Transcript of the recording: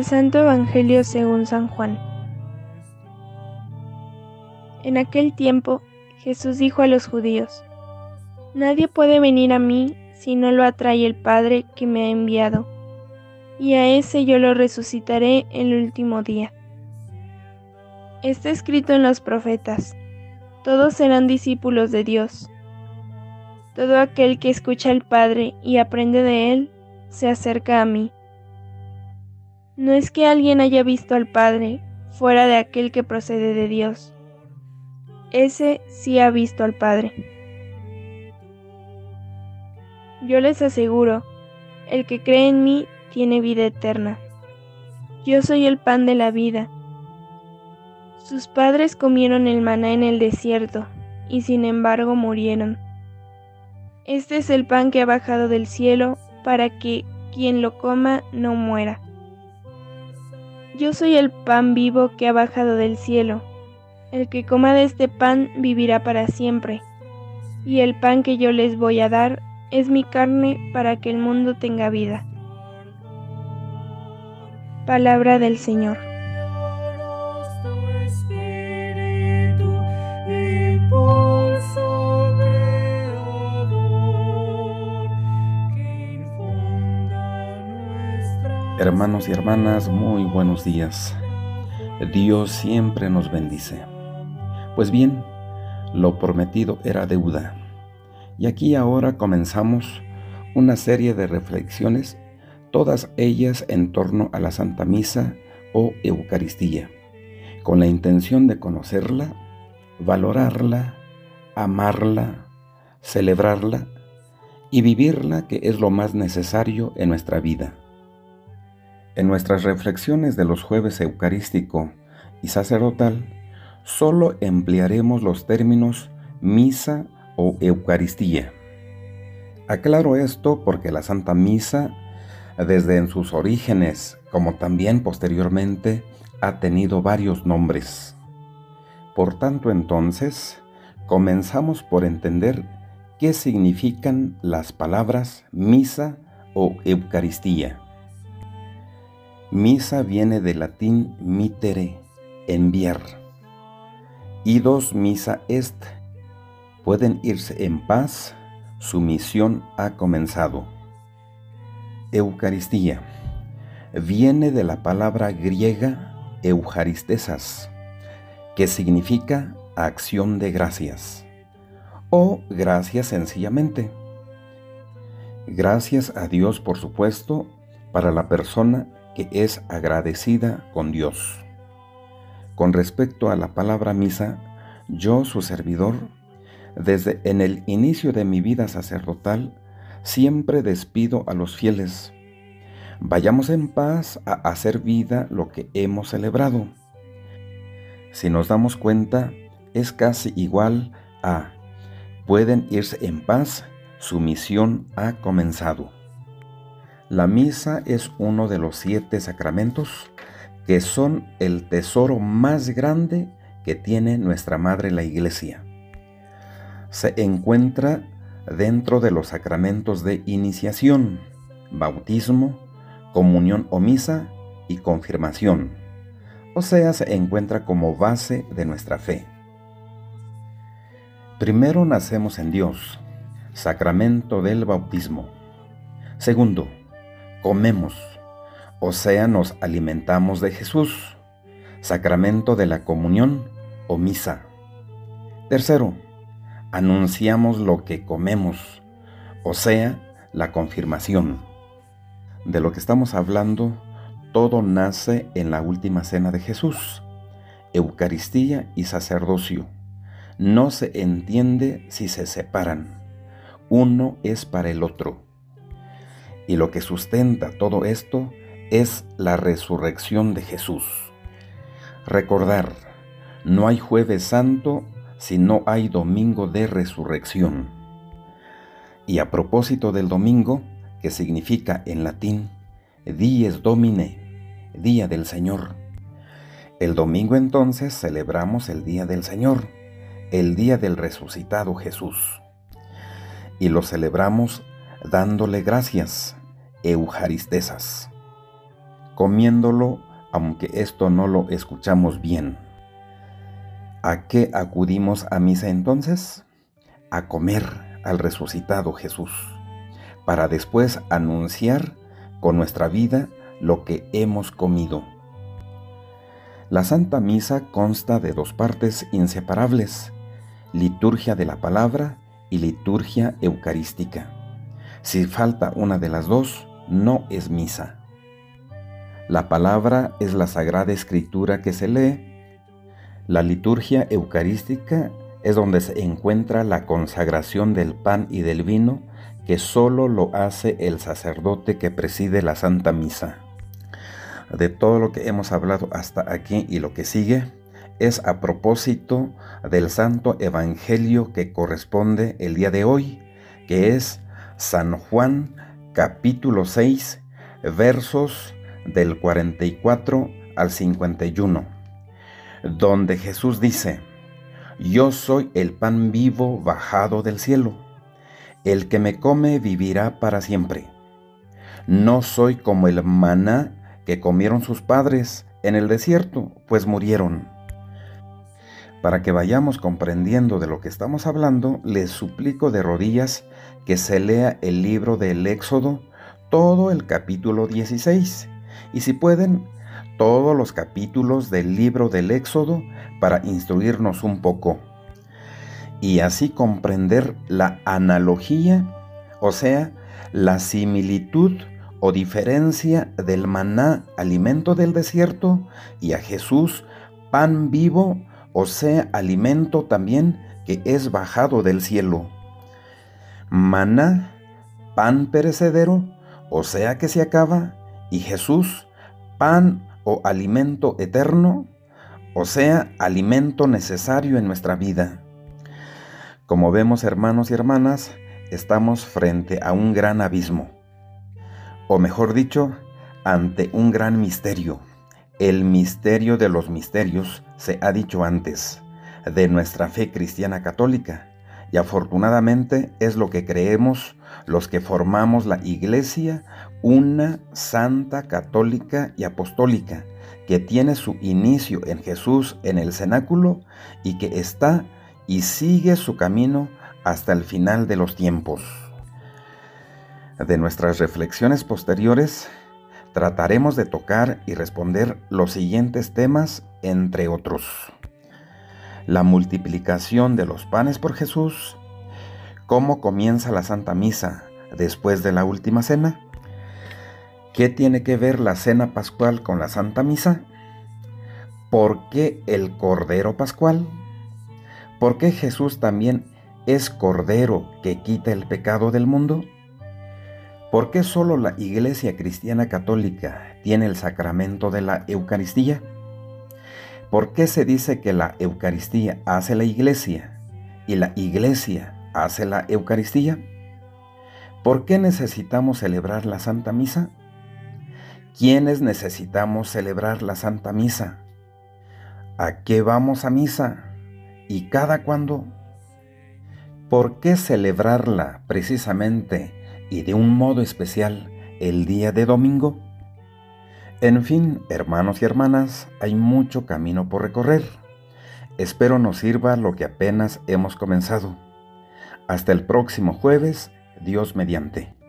Del Santo Evangelio según San Juan. En aquel tiempo Jesús dijo a los judíos, Nadie puede venir a mí si no lo atrae el Padre que me ha enviado, y a ese yo lo resucitaré el último día. Está escrito en los profetas, todos serán discípulos de Dios. Todo aquel que escucha al Padre y aprende de Él, se acerca a mí. No es que alguien haya visto al Padre fuera de aquel que procede de Dios. Ese sí ha visto al Padre. Yo les aseguro, el que cree en mí tiene vida eterna. Yo soy el pan de la vida. Sus padres comieron el maná en el desierto, y sin embargo murieron. Este es el pan que ha bajado del cielo para que quien lo coma no muera. Yo soy el pan vivo que ha bajado del cielo. El que coma de este pan vivirá para siempre. Y el pan que yo les voy a dar es mi carne para que el mundo tenga vida. Palabra del Señor. Hermanos y hermanas, muy buenos días. Dios siempre nos bendice. Pues bien, lo prometido era deuda. Y aquí ahora comenzamos una serie de reflexiones, todas ellas en torno a la Santa Misa o Eucaristía, con la intención de conocerla, valorarla, amarla, celebrarla y vivirla que es lo más necesario en nuestra vida. En nuestras reflexiones de los jueves eucarístico y sacerdotal, solo emplearemos los términos misa o Eucaristía. Aclaro esto porque la Santa Misa, desde en sus orígenes como también posteriormente, ha tenido varios nombres. Por tanto, entonces, comenzamos por entender qué significan las palabras misa o Eucaristía. Misa viene del latín mitere, enviar. dos misa est. Pueden irse en paz, su misión ha comenzado. Eucaristía viene de la palabra griega eucharistesas, que significa acción de gracias o gracias sencillamente. Gracias a Dios, por supuesto, para la persona es agradecida con Dios. Con respecto a la palabra misa, yo, su servidor, desde en el inicio de mi vida sacerdotal, siempre despido a los fieles. Vayamos en paz a hacer vida lo que hemos celebrado. Si nos damos cuenta, es casi igual a pueden irse en paz, su misión ha comenzado. La misa es uno de los siete sacramentos que son el tesoro más grande que tiene nuestra Madre la Iglesia. Se encuentra dentro de los sacramentos de iniciación, bautismo, comunión o misa y confirmación, o sea, se encuentra como base de nuestra fe. Primero nacemos en Dios, sacramento del bautismo. Segundo, comemos, o sea, nos alimentamos de Jesús, sacramento de la comunión o misa. Tercero, anunciamos lo que comemos, o sea, la confirmación. De lo que estamos hablando, todo nace en la última cena de Jesús, Eucaristía y sacerdocio. No se entiende si se separan. Uno es para el otro. Y lo que sustenta todo esto es la resurrección de Jesús. Recordar, no hay jueves santo si no hay domingo de resurrección. Y a propósito del domingo, que significa en latín dies domine, día del Señor. El domingo entonces celebramos el día del Señor, el día del resucitado Jesús. Y lo celebramos dándole gracias, eujaristesas. comiéndolo aunque esto no lo escuchamos bien. ¿A qué acudimos a misa entonces? A comer al resucitado Jesús, para después anunciar con nuestra vida lo que hemos comido. La Santa Misa consta de dos partes inseparables, liturgia de la palabra y liturgia eucarística. Si falta una de las dos, no es misa. La palabra es la sagrada escritura que se lee. La liturgia eucarística es donde se encuentra la consagración del pan y del vino que solo lo hace el sacerdote que preside la Santa Misa. De todo lo que hemos hablado hasta aquí y lo que sigue es a propósito del Santo Evangelio que corresponde el día de hoy, que es San Juan capítulo 6 versos del 44 al 51, donde Jesús dice, Yo soy el pan vivo bajado del cielo, el que me come vivirá para siempre. No soy como el maná que comieron sus padres en el desierto, pues murieron. Para que vayamos comprendiendo de lo que estamos hablando, les suplico de rodillas que se lea el libro del Éxodo, todo el capítulo 16 y si pueden, todos los capítulos del libro del Éxodo para instruirnos un poco. Y así comprender la analogía, o sea, la similitud o diferencia del maná, alimento del desierto, y a Jesús, pan vivo, o sea, alimento también que es bajado del cielo. Maná, pan perecedero, o sea que se acaba, y Jesús, pan o alimento eterno, o sea, alimento necesario en nuestra vida. Como vemos hermanos y hermanas, estamos frente a un gran abismo, o mejor dicho, ante un gran misterio. El misterio de los misterios se ha dicho antes, de nuestra fe cristiana católica, y afortunadamente es lo que creemos los que formamos la Iglesia, una santa católica y apostólica, que tiene su inicio en Jesús en el cenáculo y que está y sigue su camino hasta el final de los tiempos. De nuestras reflexiones posteriores, trataremos de tocar y responder los siguientes temas, entre otros. La multiplicación de los panes por Jesús, cómo comienza la Santa Misa después de la última cena, qué tiene que ver la cena pascual con la Santa Misa, por qué el Cordero Pascual, por qué Jesús también es Cordero que quita el pecado del mundo, por qué solo la Iglesia Cristiana Católica tiene el sacramento de la Eucaristía, ¿Por qué se dice que la Eucaristía hace la iglesia y la iglesia hace la Eucaristía? ¿Por qué necesitamos celebrar la Santa Misa? ¿Quiénes necesitamos celebrar la Santa Misa? ¿A qué vamos a misa? ¿Y cada cuándo? ¿Por qué celebrarla precisamente y de un modo especial el día de domingo? En fin, hermanos y hermanas, hay mucho camino por recorrer. Espero nos sirva lo que apenas hemos comenzado. Hasta el próximo jueves, Dios mediante.